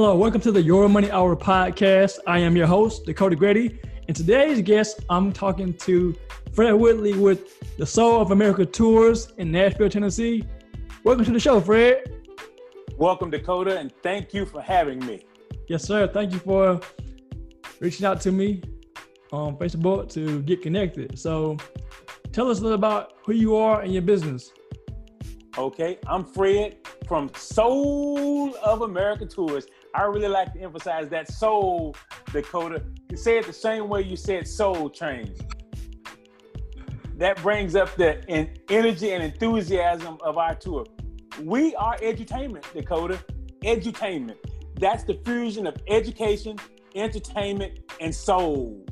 Hello, welcome to the Your Money Hour podcast. I am your host, Dakota Grady, and today's guest, I'm talking to Fred Whitley with the Soul of America Tours in Nashville, Tennessee. Welcome to the show, Fred. Welcome, Dakota, and thank you for having me. Yes, sir. Thank you for reaching out to me on Facebook to get connected. So, tell us a little about who you are and your business. Okay, I'm Fred from Soul of America Tours. I really like to emphasize that soul, Dakota. You say it the same way you said soul train. That brings up the energy and enthusiasm of our tour. We are edutainment, Dakota. Edutainment. That's the fusion of education, entertainment, and soul.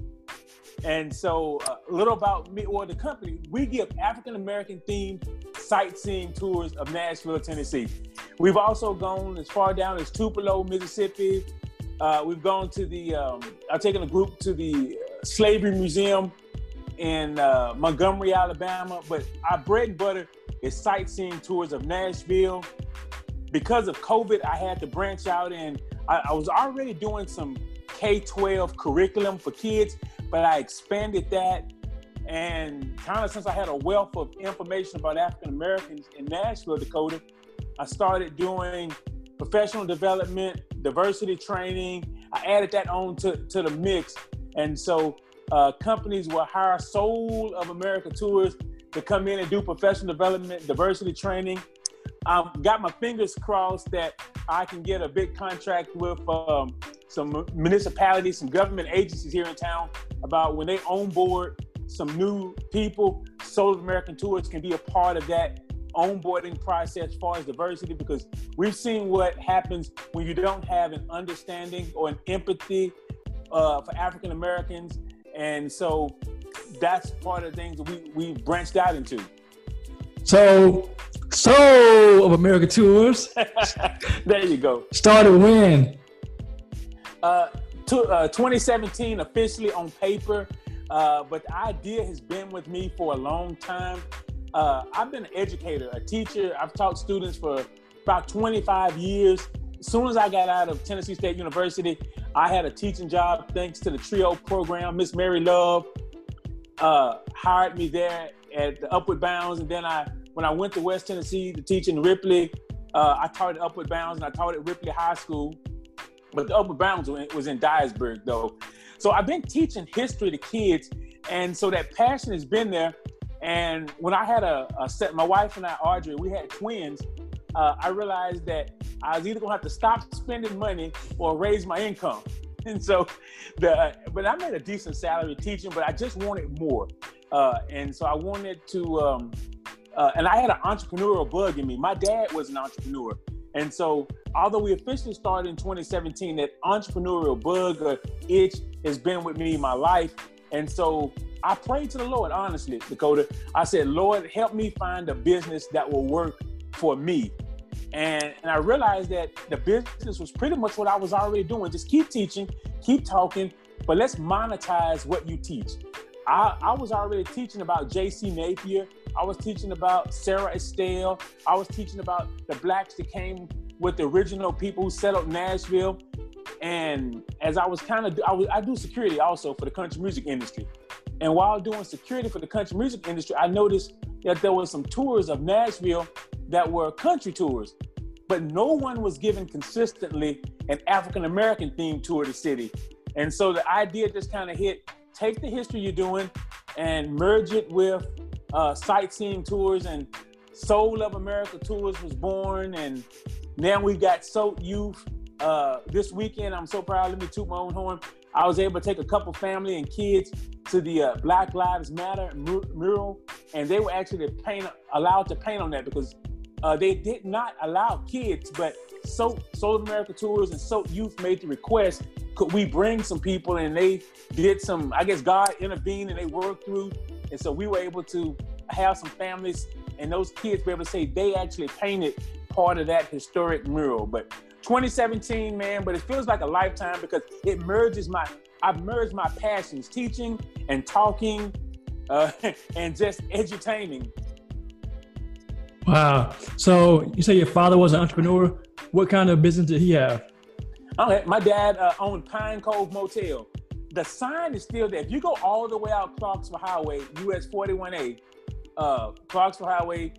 And so, uh, a little about me or the company. We give African American themed sightseeing tours of Nashville, Tennessee. We've also gone as far down as Tupelo, Mississippi. Uh, we've gone to the, um, I've taken a group to the uh, Slavery Museum in uh, Montgomery, Alabama. But our bread and butter is sightseeing tours of Nashville. Because of COVID, I had to branch out and I, I was already doing some K 12 curriculum for kids, but I expanded that and kind of since I had a wealth of information about African Americans in Nashville, Dakota, I started doing professional development, diversity training. I added that on to, to the mix. And so uh, companies will hire Soul of America Tours to come in and do professional development, diversity training. I've got my fingers crossed that I can get a big contract with um, some municipalities, some government agencies here in town about when they onboard some new people, Soul of American Tours can be a part of that onboarding process as far as diversity because we've seen what happens when you don't have an understanding or an empathy uh, for African Americans. And so that's part of the things that we, we branched out into. So, Soul of America Tours. there you go. Started when? Uh, to, uh, 2017 officially on paper. Uh, but the idea has been with me for a long time. Uh, I've been an educator, a teacher. I've taught students for about 25 years. As soon as I got out of Tennessee State University, I had a teaching job thanks to the TRIO program. Miss Mary Love uh, hired me there at the Upward Bounds. And then I, when I went to West Tennessee to teach in Ripley, uh, I taught at Upward Bounds and I taught at Ripley High School. But the upper Bounds was in Dyersburg, though. So I've been teaching history to kids, and so that passion has been there. And when I had a, a set, my wife and I, Audrey, we had twins. Uh, I realized that I was either gonna have to stop spending money or raise my income. And so, the but I made a decent salary teaching, but I just wanted more. Uh, and so I wanted to, um, uh, and I had an entrepreneurial bug in me. My dad was an entrepreneur, and so although we officially started in 2017, that entrepreneurial bug or itch has been with me my life. And so I prayed to the Lord, honestly, Dakota. I said, Lord, help me find a business that will work for me. And, and I realized that the business was pretty much what I was already doing. Just keep teaching, keep talking, but let's monetize what you teach. I, I was already teaching about J.C. Napier. I was teaching about Sarah Estell. I was teaching about the blacks that came with the original people who settled Nashville. And as I was kind of, I, I do security also for the country music industry. And while doing security for the country music industry, I noticed that there were some tours of Nashville that were country tours, but no one was given consistently an African American themed tour of the city. And so the idea just kind of hit take the history you're doing and merge it with uh, sightseeing tours and Soul of America tours was born. And now we've got SOAT Youth uh, this weekend, I'm so proud. Let me toot my own horn. I was able to take a couple family and kids to the uh, Black Lives Matter mural, and they were actually paint, allowed to paint on that because uh, they did not allow kids, but so Soul of America Tours and SOAT Youth made the request, could we bring some people? And they did some, I guess God intervened and they worked through. And so we were able to have some families and those kids be able to say they actually painted part of that historic mural. But 2017, man, but it feels like a lifetime because it merges my, I've merged my passions, teaching and talking uh, and just edutaining. Wow. So you say your father was an entrepreneur. What kind of business did he have? Okay, my dad uh, owned Pine Cove Motel. The sign is still there. If you go all the way out Clarksville Highway, US 41A, uh, Clarksville Highway,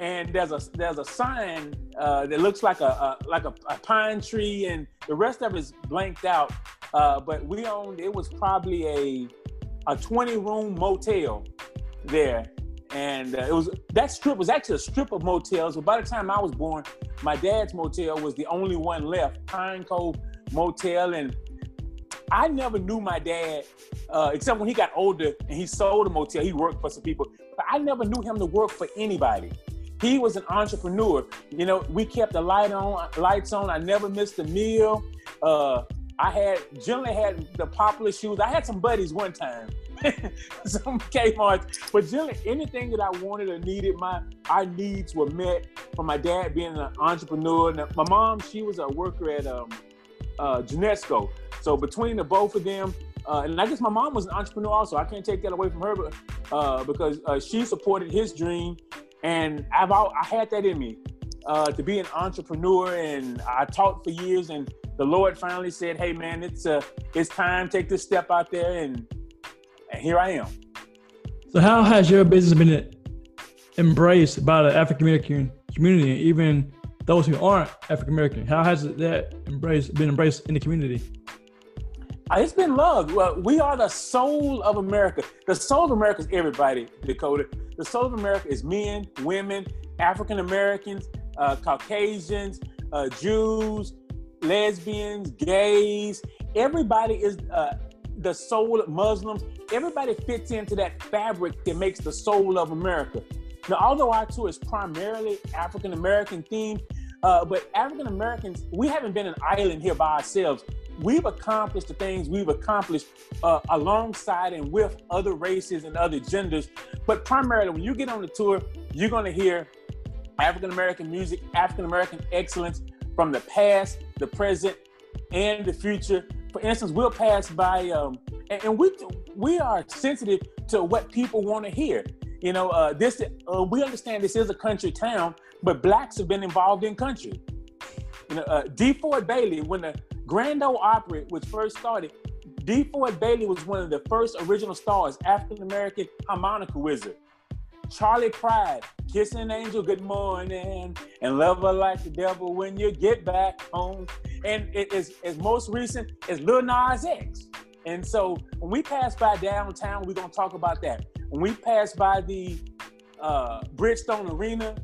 and there's a there's a sign uh, that looks like a, a like a, a, pine tree, and the rest of it is blanked out. Uh, but we owned it was probably a a 20 room motel there, and uh, it was that strip was actually a strip of motels. But by the time I was born, my dad's motel was the only one left, Pine Cove Motel, and I never knew my dad uh, except when he got older and he sold a motel. He worked for some people, but I never knew him to work for anybody. He was an entrepreneur. You know, we kept the light on, lights on. I never missed a meal. Uh, I had generally had the popular shoes. I had some buddies one time, some Kmart, but generally anything that I wanted or needed, my our needs were met. From my dad being an entrepreneur, and my mom, she was a worker at um, uh, Genesco. So between the both of them, uh, and I guess my mom was an entrepreneur also. I can't take that away from her, but uh, because uh, she supported his dream, and I've I had that in me uh, to be an entrepreneur, and I taught for years, and the Lord finally said, "Hey, man, it's uh, it's time. Take this step out there," and, and here I am. So, how has your business been embraced by the African American community, and even those who aren't African American? How has that embraced been embraced in the community? Uh, it's been loved. Well, we are the soul of America. The soul of America is everybody, Dakota. The soul of America is men, women, African Americans, uh, Caucasians, uh, Jews, lesbians, gays. Everybody is uh, the soul of Muslims. Everybody fits into that fabric that makes the soul of America. Now, although our tour is primarily African American themed, uh, but African Americans, we haven't been an island here by ourselves we've accomplished the things we've accomplished uh, alongside and with other races and other genders. But primarily, when you get on the tour, you're going to hear African American music, African American excellence from the past, the present, and the future. For instance, we'll pass by, um, and, and, we we are sensitive to what people want to hear. You know, uh, this uh, we understand this is a country town, but blacks have been involved in country. You know, uh, DeFord Bailey, when the Grand Ole Opry, was first started, DeFord Bailey was one of the first original stars, African American harmonica wizard. Charley Pride, Kissing an Angel, Good Morning, and Love Her Like the Devil When You Get Back Home. And it is as most recent as Lil Nas X. And so when we pass by downtown, we're gonna talk about that. When we pass by the uh, Bridgestone Arena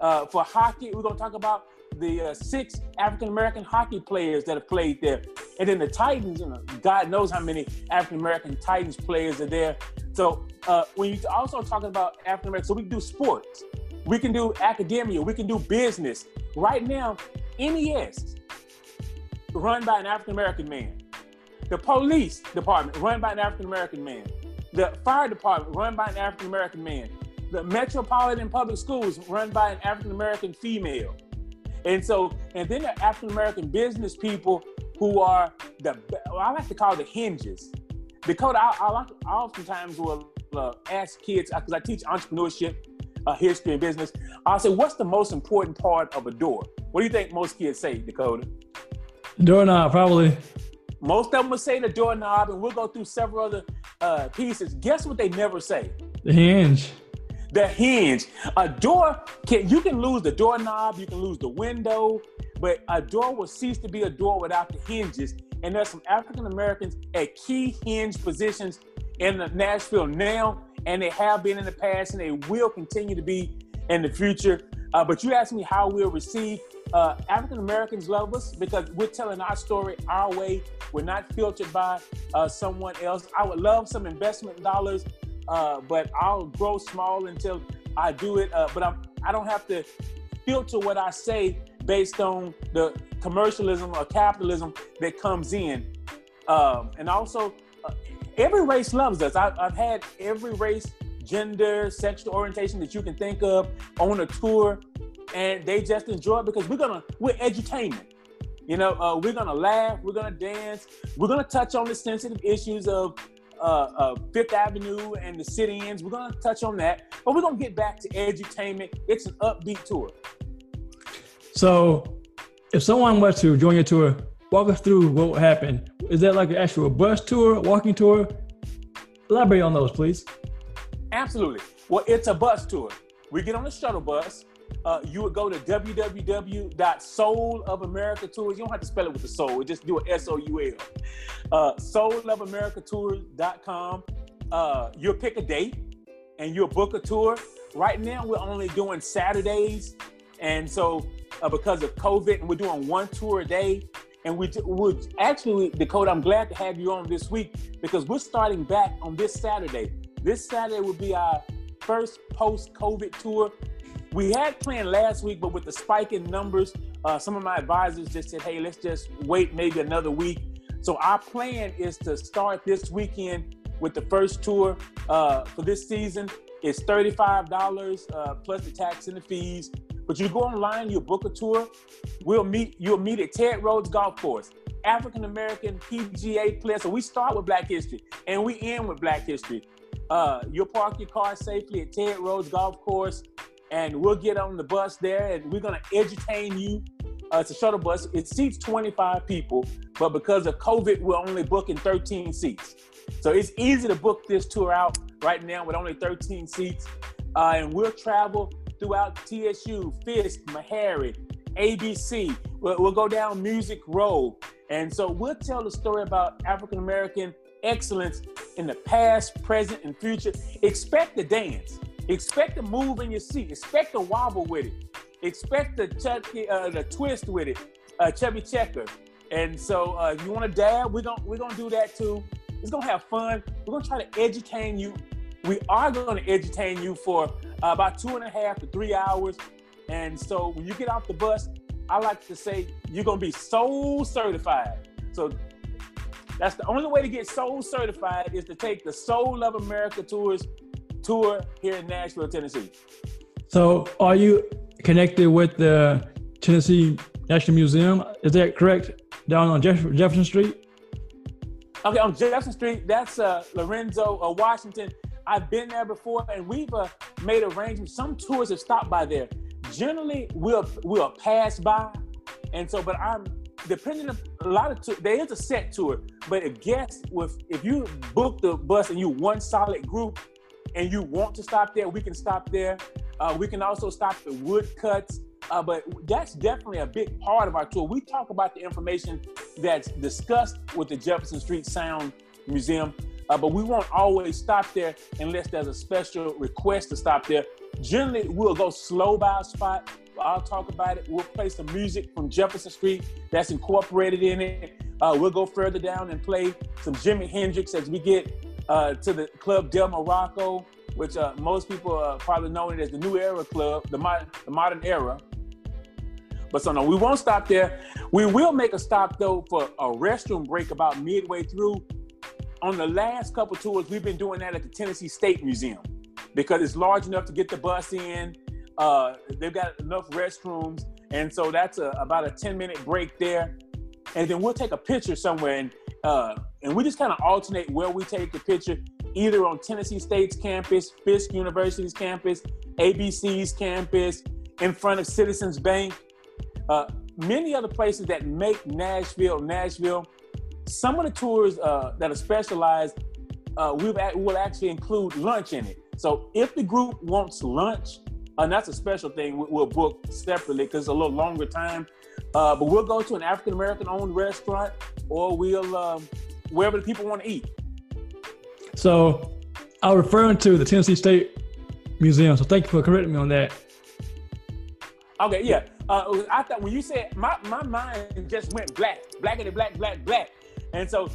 uh, for hockey, we're gonna talk about the uh, six African American hockey players that have played there, and then the Titans. You know, God knows how many African American Titans players are there. So uh, when you also talking about African American, so we can do sports, we can do academia, we can do business. Right now, NES run by an African American man. The police department run by an African American man. The fire department run by an African American man. The Metropolitan Public Schools run by an African American female. And so, and then the African American business people who are the, I like to call the hinges. Because I, I, I oftentimes will uh, ask kids, because I teach entrepreneurship, uh, history, and business. I'll say, what's the most important part of a door? What do you think most kids say, Dakota? Doorknob, probably. Most of them will say the doorknob, and we'll go through several other uh, pieces. Guess what they never say? The hinge the hinge. A door can you can lose the doorknob, you can lose the window, but a door will cease to be a door without the hinges. And there's some African Americans at key hinge positions in the Nashville now, and they have been in the past, and they will continue to be in the future. Uh, but you asked me how we'll receive. Uh, African Americans love us because we're telling our story our way. We're not filtered by uh, someone else. I would love some investment dollars uh, but I'll grow small until I do it. Uh, but I'm, I don't have to filter what I say based on the commercialism or capitalism that comes in. Um, and also, uh, every race loves us. I, I've had every race, gender, sexual orientation that you can think of on a tour, and they just enjoy it because we're gonna we're edutainment. You know, uh, we're gonna laugh, we're gonna dance, we're gonna touch on the sensitive issues of uh, uh, Fifth Avenue and the sit-ins. We're gonna touch on that, but we're gonna get back to edutainment. It's an upbeat tour. So, if someone were to join your tour walk us through what happened. Is that like an actual bus tour, walking tour? Elaborate on those, please. Absolutely. Well, it's a bus tour. We get on the shuttle bus. Uh, you would go to www.soulofamerica You don't have to spell it with the soul. Just do it S-O-U-L. Uh, soulofamerica Uh, you'll pick a date and you'll book a tour. Right now, we're only doing Saturdays. And so uh, because of COVID, and we're doing one tour a day. And we would actually, Dakota, I'm glad to have you on this week because we're starting back on this Saturday. This Saturday will be our first post-COVID tour. We had planned last week, but with the spike in numbers, uh, some of my advisors just said, "Hey, let's just wait maybe another week." So our plan is to start this weekend with the first tour uh, for this season. It's thirty-five dollars uh, plus the tax and the fees. But you go online, you book a tour. We'll meet. You'll meet at Ted Rhodes Golf Course. African American PGA player. So we start with Black History and we end with Black History. Uh, you'll park your car safely at Ted Rhodes Golf Course, and we'll get on the bus there, and we're gonna entertain you. Uh, it's a shuttle bus. It seats 25 people, but because of COVID, we're only booking 13 seats. So it's easy to book this tour out right now with only 13 seats, uh, and we'll travel throughout TSU, Fisk, Meharry, ABC. We'll, we'll go down Music Row. And so we'll tell the story about African American excellence in the past, present, and future. Expect the dance. Expect to move in your seat. Expect to wobble with it. Expect the, ch- uh, the twist with it. Uh, Chubby Checker. And so uh, if you want to dab, we're gonna we're gonna do that too. It's gonna have fun. We're gonna try to educate you. We are gonna entertain you for uh, about two and a half to three hours. And so when you get off the bus, I like to say you're gonna be soul certified. So that's the only way to get soul certified is to take the Soul of America tours tour here in Nashville, Tennessee. So are you connected with the Tennessee National Museum? Is that correct? Down on Jeff- Jefferson Street? Okay, on Jefferson Street, that's uh, Lorenzo, uh, Washington. I've been there before, and we've uh, made arrangements. Some tours have stopped by there. Generally, we'll we'll pass by, and so. But I'm depending on a lot of tour, there is a set tour. But if guests with if you book the bus and you one solid group, and you want to stop there, we can stop there. Uh, we can also stop the woodcuts. Uh, but that's definitely a big part of our tour. We talk about the information that's discussed with the Jefferson Street Sound Museum uh, but we won't always stop there unless there's a special request to stop there. Generally, we'll go slow by a spot. I'll talk about it. We'll play some music from Jefferson Street that's incorporated in it. Uh, we'll go further down and play some Jimi Hendrix as we get uh, to the Club Del Morocco, which uh, most people uh, probably know it as the New Era Club, the, the modern era. But so no, we won't stop there. We will make a stop though for a restroom break about midway through on the last couple tours, we've been doing that at the Tennessee State Museum because it's large enough to get the bus in. Uh, they've got enough restrooms, and so that's a, about a 10 minute break there. And then we'll take a picture somewhere, and uh, and we just kind of alternate where we take the picture, either on Tennessee State's campus, Fisk University's campus, ABC's campus, in front of Citizens Bank, uh, many other places that make Nashville Nashville some of the tours uh, that are specialized, uh, we will actually include lunch in it. So if the group wants lunch, and that's a special thing, we'll book separately because it's a little longer time. Uh, but we'll go to an African American owned restaurant or we'll um, wherever the people want to eat. So I was referring to the Tennessee State Museum. So thank you for correcting me on that. Okay, yeah. Uh, I thought when you said my, my mind just went black, black and black, black, black. And so,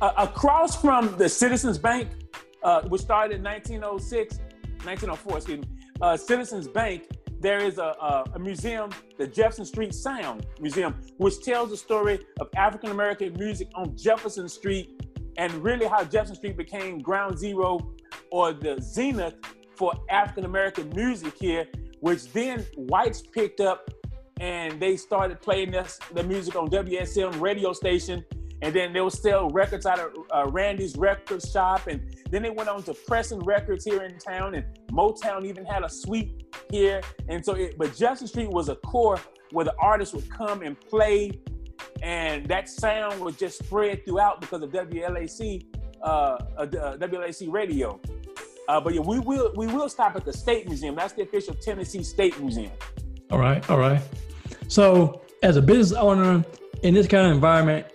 uh, across from the Citizens Bank, uh, which started in 1906, 1904, excuse me, uh, Citizens Bank, there is a, a, a, museum, the Jefferson Street Sound Museum, which tells the story of African American music on Jefferson Street and really how Jefferson Street became ground zero or the zenith for African American music here, which then whites picked up and they started playing this the music on WSM radio station. and then they would sell records out of uh, Randy's record shop, and then they went on to Pressing Records here in town, and Motown even had a suite here, and so. It, but Jefferson Street was a core where the artists would come and play, and that sound would just spread throughout because of WLAC, uh, uh, WLAC radio. Uh, but yeah, we will we will stop at the State Museum. That's the official Tennessee State Museum. All right, all right. So, as a business owner in this kind of environment,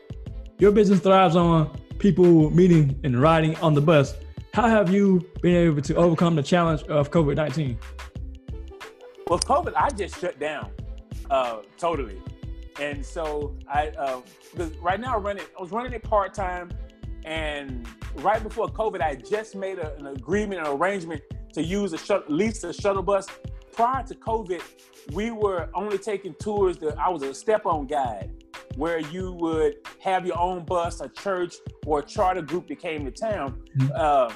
your business thrives on people meeting and riding on the bus. How have you been able to overcome the challenge of COVID 19? Well, COVID, I just shut down uh, totally. And so I, uh, right now I run it, I was running it part time. And right before COVID, I just made a, an agreement, an arrangement to use a shuttle, lease a shuttle bus. Prior to COVID, we were only taking tours. That I was a step-on guide, where you would have your own bus, a church, or a charter group that came to town. Mm-hmm. Uh,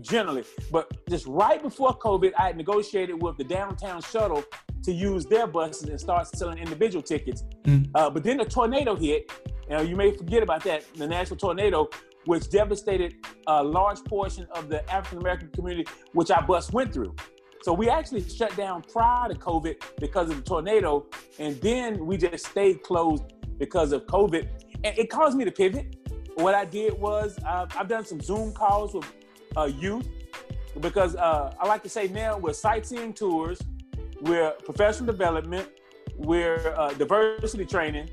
generally, but just right before COVID, I had negotiated with the downtown shuttle to use their buses and start selling individual tickets. Mm. Uh, but then the tornado hit. Know, you may forget about that, the Nashville tornado, which devastated a large portion of the African American community, which our bus went through. So we actually shut down prior to COVID because of the tornado, and then we just stayed closed because of COVID. And it caused me to pivot. What I did was uh, I've done some Zoom calls with uh, youth because uh, I like to say now we're sightseeing tours, we're professional development, we're uh, diversity training,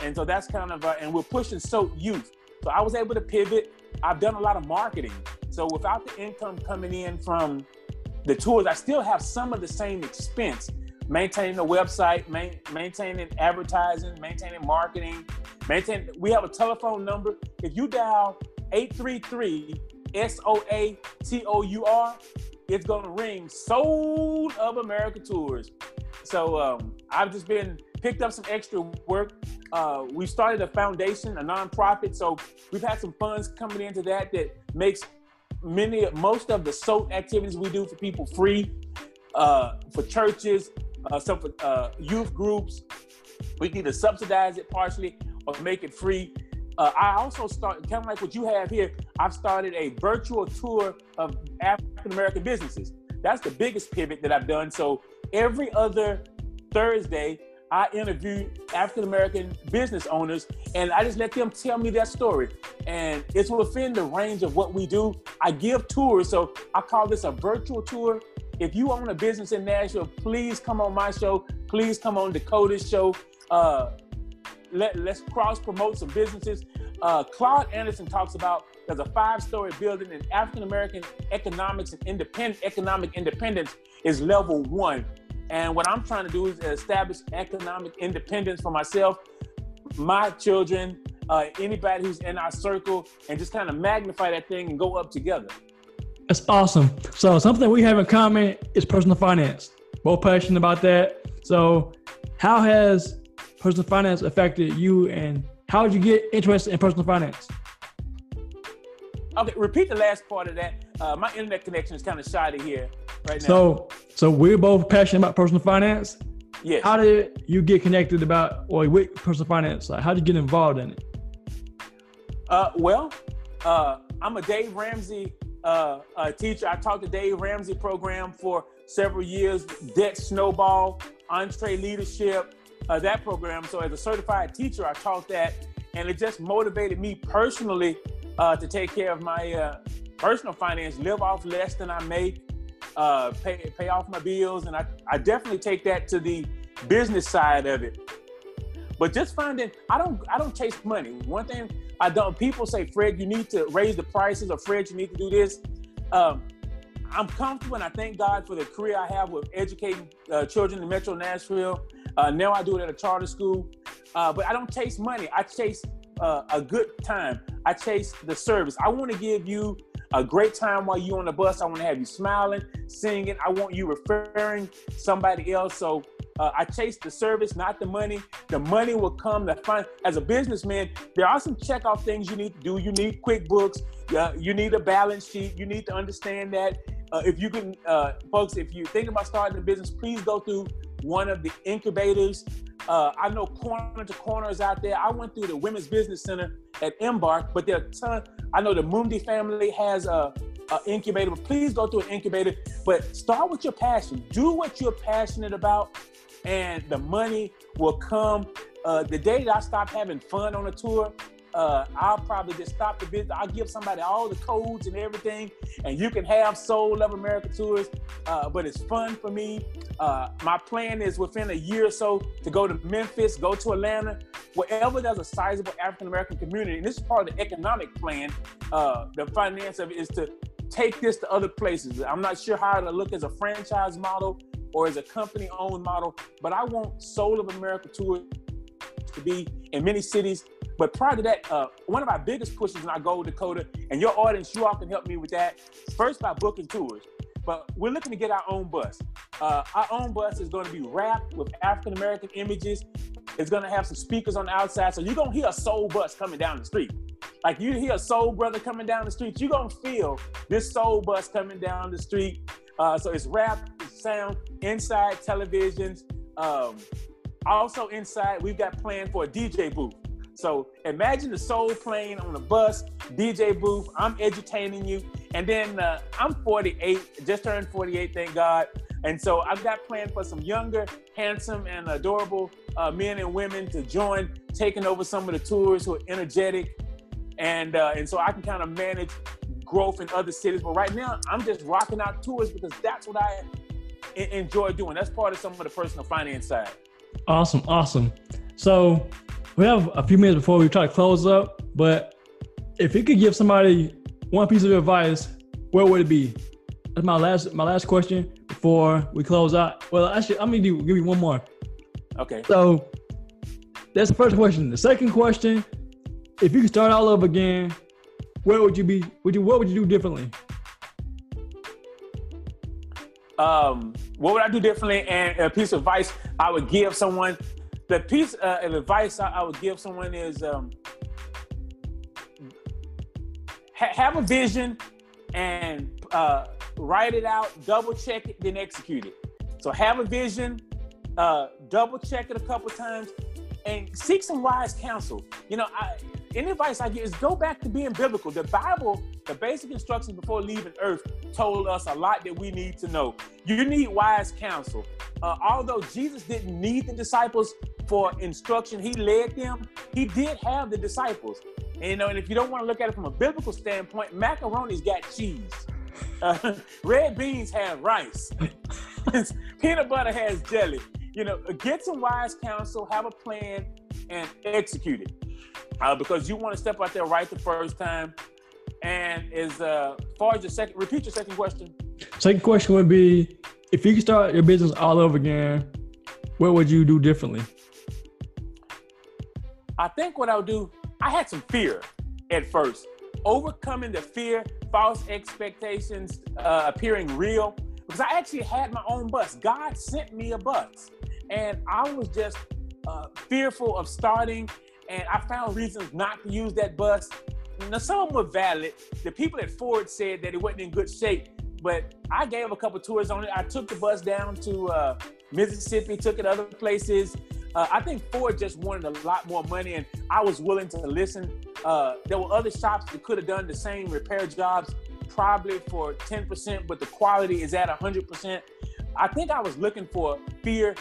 and so that's kind of uh, and we're pushing SOAT Youth. So I was able to pivot. I've done a lot of marketing. So without the income coming in from the tours, I still have some of the same expense. Maintaining the website, main, maintaining advertising, maintaining marketing, maintain. We have a telephone number. If you dial 833 S O A T O U R, it's gonna ring Soul of America Tours. So um, I've just been picked up some extra work. Uh, we started a foundation, a nonprofit, so we've had some funds coming into that that makes many, most of the SOAT activities we do for people free, uh, for churches, uh, some for uh, youth groups. We either subsidize it partially or make it free. Uh, I also started, kind of like what you have here, I've started a virtual tour of African American businesses. That's the biggest pivot that I've done. So every other Thursday, I interview African American business owners and I just let them tell me their story. And it's within the range of what we do. I give tours, so I call this a virtual tour. If you own a business in Nashville, please come on my show. Please come on Dakota's show. Uh, let, let's cross promote some businesses. Uh, Claude Anderson talks about there's a five story building in African American economics and independent economic independence is level one. And what I'm trying to do is establish economic independence for myself, my children, uh, anybody who's in our circle, and just kind of magnify that thing and go up together. That's awesome. So something we have in common is personal finance. Both passionate about that. So how has personal finance affected you and how did you get interested in personal finance? Okay, repeat the last part of that. Uh, my internet connection is kind of shoddy here right now. So, so we're both passionate about personal finance. Yes. How did you get connected about or with personal finance? Like, how did you get involved in it? Uh, well, uh, I'm a Dave Ramsey uh, teacher. I taught the Dave Ramsey program for several years. Debt Snowball, EntreLeadership, uh, that program. So as a certified teacher, I taught that, and it just motivated me personally uh, to take care of my uh, personal finance, live off less than I make, uh, pay pay off my bills, and I, I definitely take that to the business side of it. But just finding, I don't I don't chase money. One thing I don't. People say, Fred, you need to raise the prices, or Fred, you need to do this. Um, I'm comfortable, and I thank God for the career I have with educating uh, children in Metro Nashville. Uh, now I do it at a charter school, uh, but I don't chase money. I chase uh, a good time. I chase the service. I want to give you a great time while you're on the bus. I want to have you smiling, singing. I want you referring somebody else. So uh, I chase the service, not the money. The money will come. The fun. As a businessman, there are some checkoff things you need to do. You need QuickBooks. Uh, you need a balance sheet. You need to understand that. Uh, if you can, uh, folks, if you think about starting a business, please go through one of the incubators. Uh, I know corner to corners out there. I went through the Women's Business Center at Embark, but there are ton. I know the Mundi family has a, a incubator, but please go through an incubator. But start with your passion. Do what you're passionate about, and the money will come. Uh, the day that I stop having fun on a tour, uh, I'll probably just stop the business. I'll give somebody all the codes and everything, and you can have Soul of America tours. Uh, but it's fun for me. Uh, my plan is within a year or so to go to Memphis, go to Atlanta, wherever there's a sizable African American community. And this is part of the economic plan. Uh, the finance of it is to take this to other places. I'm not sure how to look as a franchise model or as a company-owned model, but I want Soul of America tours to be in many cities but prior to that, uh, one of our biggest pushes in our goal, Dakota, and your audience, you all can help me with that. First by booking tours, but we're looking to get our own bus. Uh, our own bus is going to be wrapped with African American images. It's going to have some speakers on the outside, so you're to hear a soul bus coming down the street. Like you hear a soul brother coming down the street, you're going to feel this soul bus coming down the street. Uh, so it's wrapped, sound, inside televisions. Um, also inside, we've got planned for a DJ booth. So imagine the soul playing on the bus, DJ booth. I'm entertaining you, and then uh, I'm 48, just turned 48, thank God. And so I've got planned for some younger, handsome, and adorable uh, men and women to join, taking over some of the tours who are energetic, and uh, and so I can kind of manage growth in other cities. But right now, I'm just rocking out tours because that's what I enjoy doing. That's part of some of the personal finance side. Awesome, awesome. So we have a few minutes before we try to close up, but if you could give somebody one piece of advice, where would it be? That's my last my last question before we close out. Well, actually, I'm gonna give you one more. Okay. So that's the first question. The second question: If you could start all over again, where would you be? Would you what would you do differently? Um, what would I do differently? And a piece of advice I would give someone the piece uh, of advice I, I, would give someone is um, ha- have a vision and uh, write it out, double check it, then execute it. So have a vision, uh, double check it a couple times, and seek some wise counsel. You know, I, any advice I give is go back to being biblical. The Bible, the basic instructions before leaving Earth, told us a lot that we need to know. You need wise counsel. Uh, although Jesus didn't need the disciples, for instruction. He led them. He did have the disciples. And, you know, and if you don't want to look at it from a biblical standpoint, macaroni's got cheese. Uh, red beans have rice. Peanut butter has jelly. You know, get some wise counsel, have a plan, and execute it. Uh, because you want to step out there right the first time. And as uh, far as your second, repeat your second question. Second question would be, if you could start your business all over again, what would you do differently? I think what I would do, I had some fear at first, overcoming the fear, false expectations uh, appearing real, because I actually had my own bus. God sent me a bus, and I was just uh, fearful of starting, and I found reasons not to use that bus. Now, some of them were valid. The people at Ford said that it wasn't in good shape, but I gave a couple tours on it. I took the bus down to uh, Mississippi, took it other places. Uh, I think Ford just wanted a lot more money, and I was willing to listen. Uh, there were other shops that could have done the same repair jobs, probably for 10%, but the quality is at 100%. I think I was looking for fear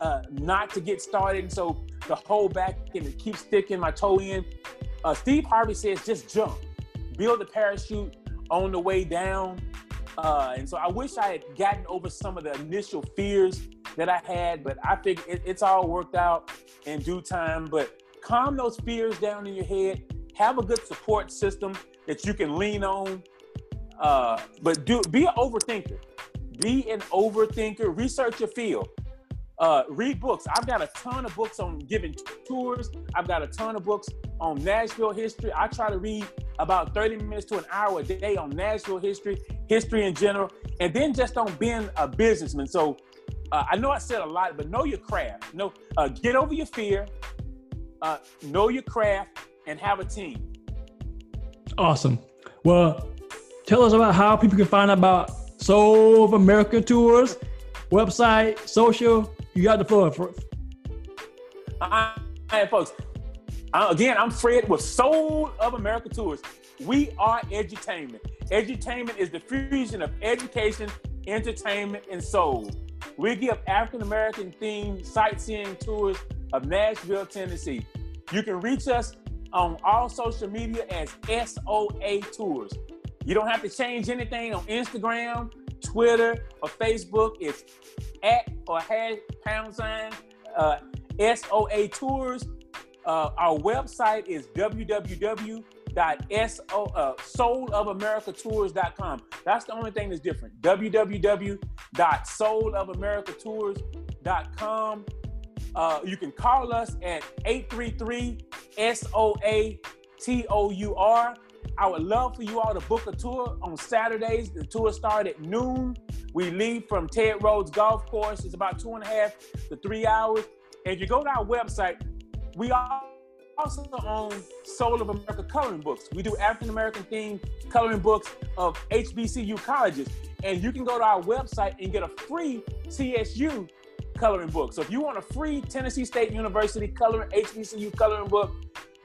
uh, not to get started, and so to hold back and keep sticking my toe in. Uh, Steve Harvey says just jump, build a parachute on the way down. Uh, and so I wish I had gotten over some of the initial fears that I had, but I think it, it's all worked out in due time. But calm those fears down in your head. Have a good support system that you can lean on. Uh, but do be an overthinker. Be an overthinker. Research your field. Uh, read books. I've got a ton of books on giving tours. I've got a ton of books on Nashville history. I try to read about 30 minutes to an hour a day on Nashville history, history in general, and then just on being a businessman. So uh, I know I said a lot, but know your craft. Know, uh, get over your fear, uh, know your craft, and have a team. Awesome. Well, tell us about how people can find out about Soul of America tours, website, social. You got the floor. Right, folks. Uh, again, I'm Fred with Soul of America Tours. We are edutainment. Edutainment is the fusion of education, entertainment, and soul. We give African American themed sightseeing tours of Nashville, Tennessee. You can reach us on all social media as SOA Tours. You don't have to change anything on Instagram, Twitter, or Facebook. It's at or hash pound sign uh, SOA Tours. Uh, our website is www.soulofamericatours.com. That's the only thing that's different. www.soulofamericatours.com. Uh, you can call us at 833 SOA TOUR. I would love for you all to book a tour on Saturdays. The tour starts at noon. We leave from Ted Rhodes Golf Course. It's about two and a half to three hours. And if you go to our website, we also own Soul of America coloring books. We do African American themed coloring books of HBCU colleges. And you can go to our website and get a free TSU coloring book. So if you want a free Tennessee State University coloring HBCU coloring book,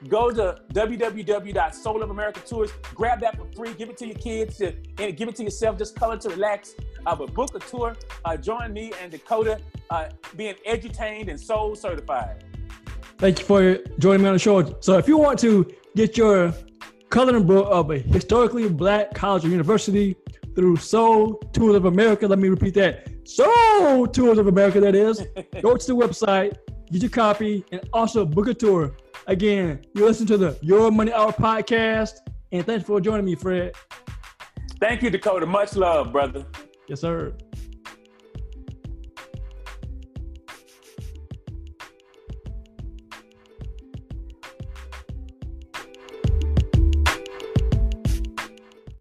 go to www.soulofamericatours. Grab that for free. Give it to your kids to, and give it to yourself. Just color to relax. Uh, but book a tour. Uh, join me and Dakota uh, being edutained and soul certified. Thank you for joining me on the show. So if you want to get your coloring book of a historically black college or university through Soul Tours of America, let me repeat that. Soul Tours of America, that is. Go to the website, get your copy, and also book a tour. Again, you listen to the Your Money Hour podcast, and thanks for joining me, Fred. Thank you, Dakota. Much love, brother. Yes, sir.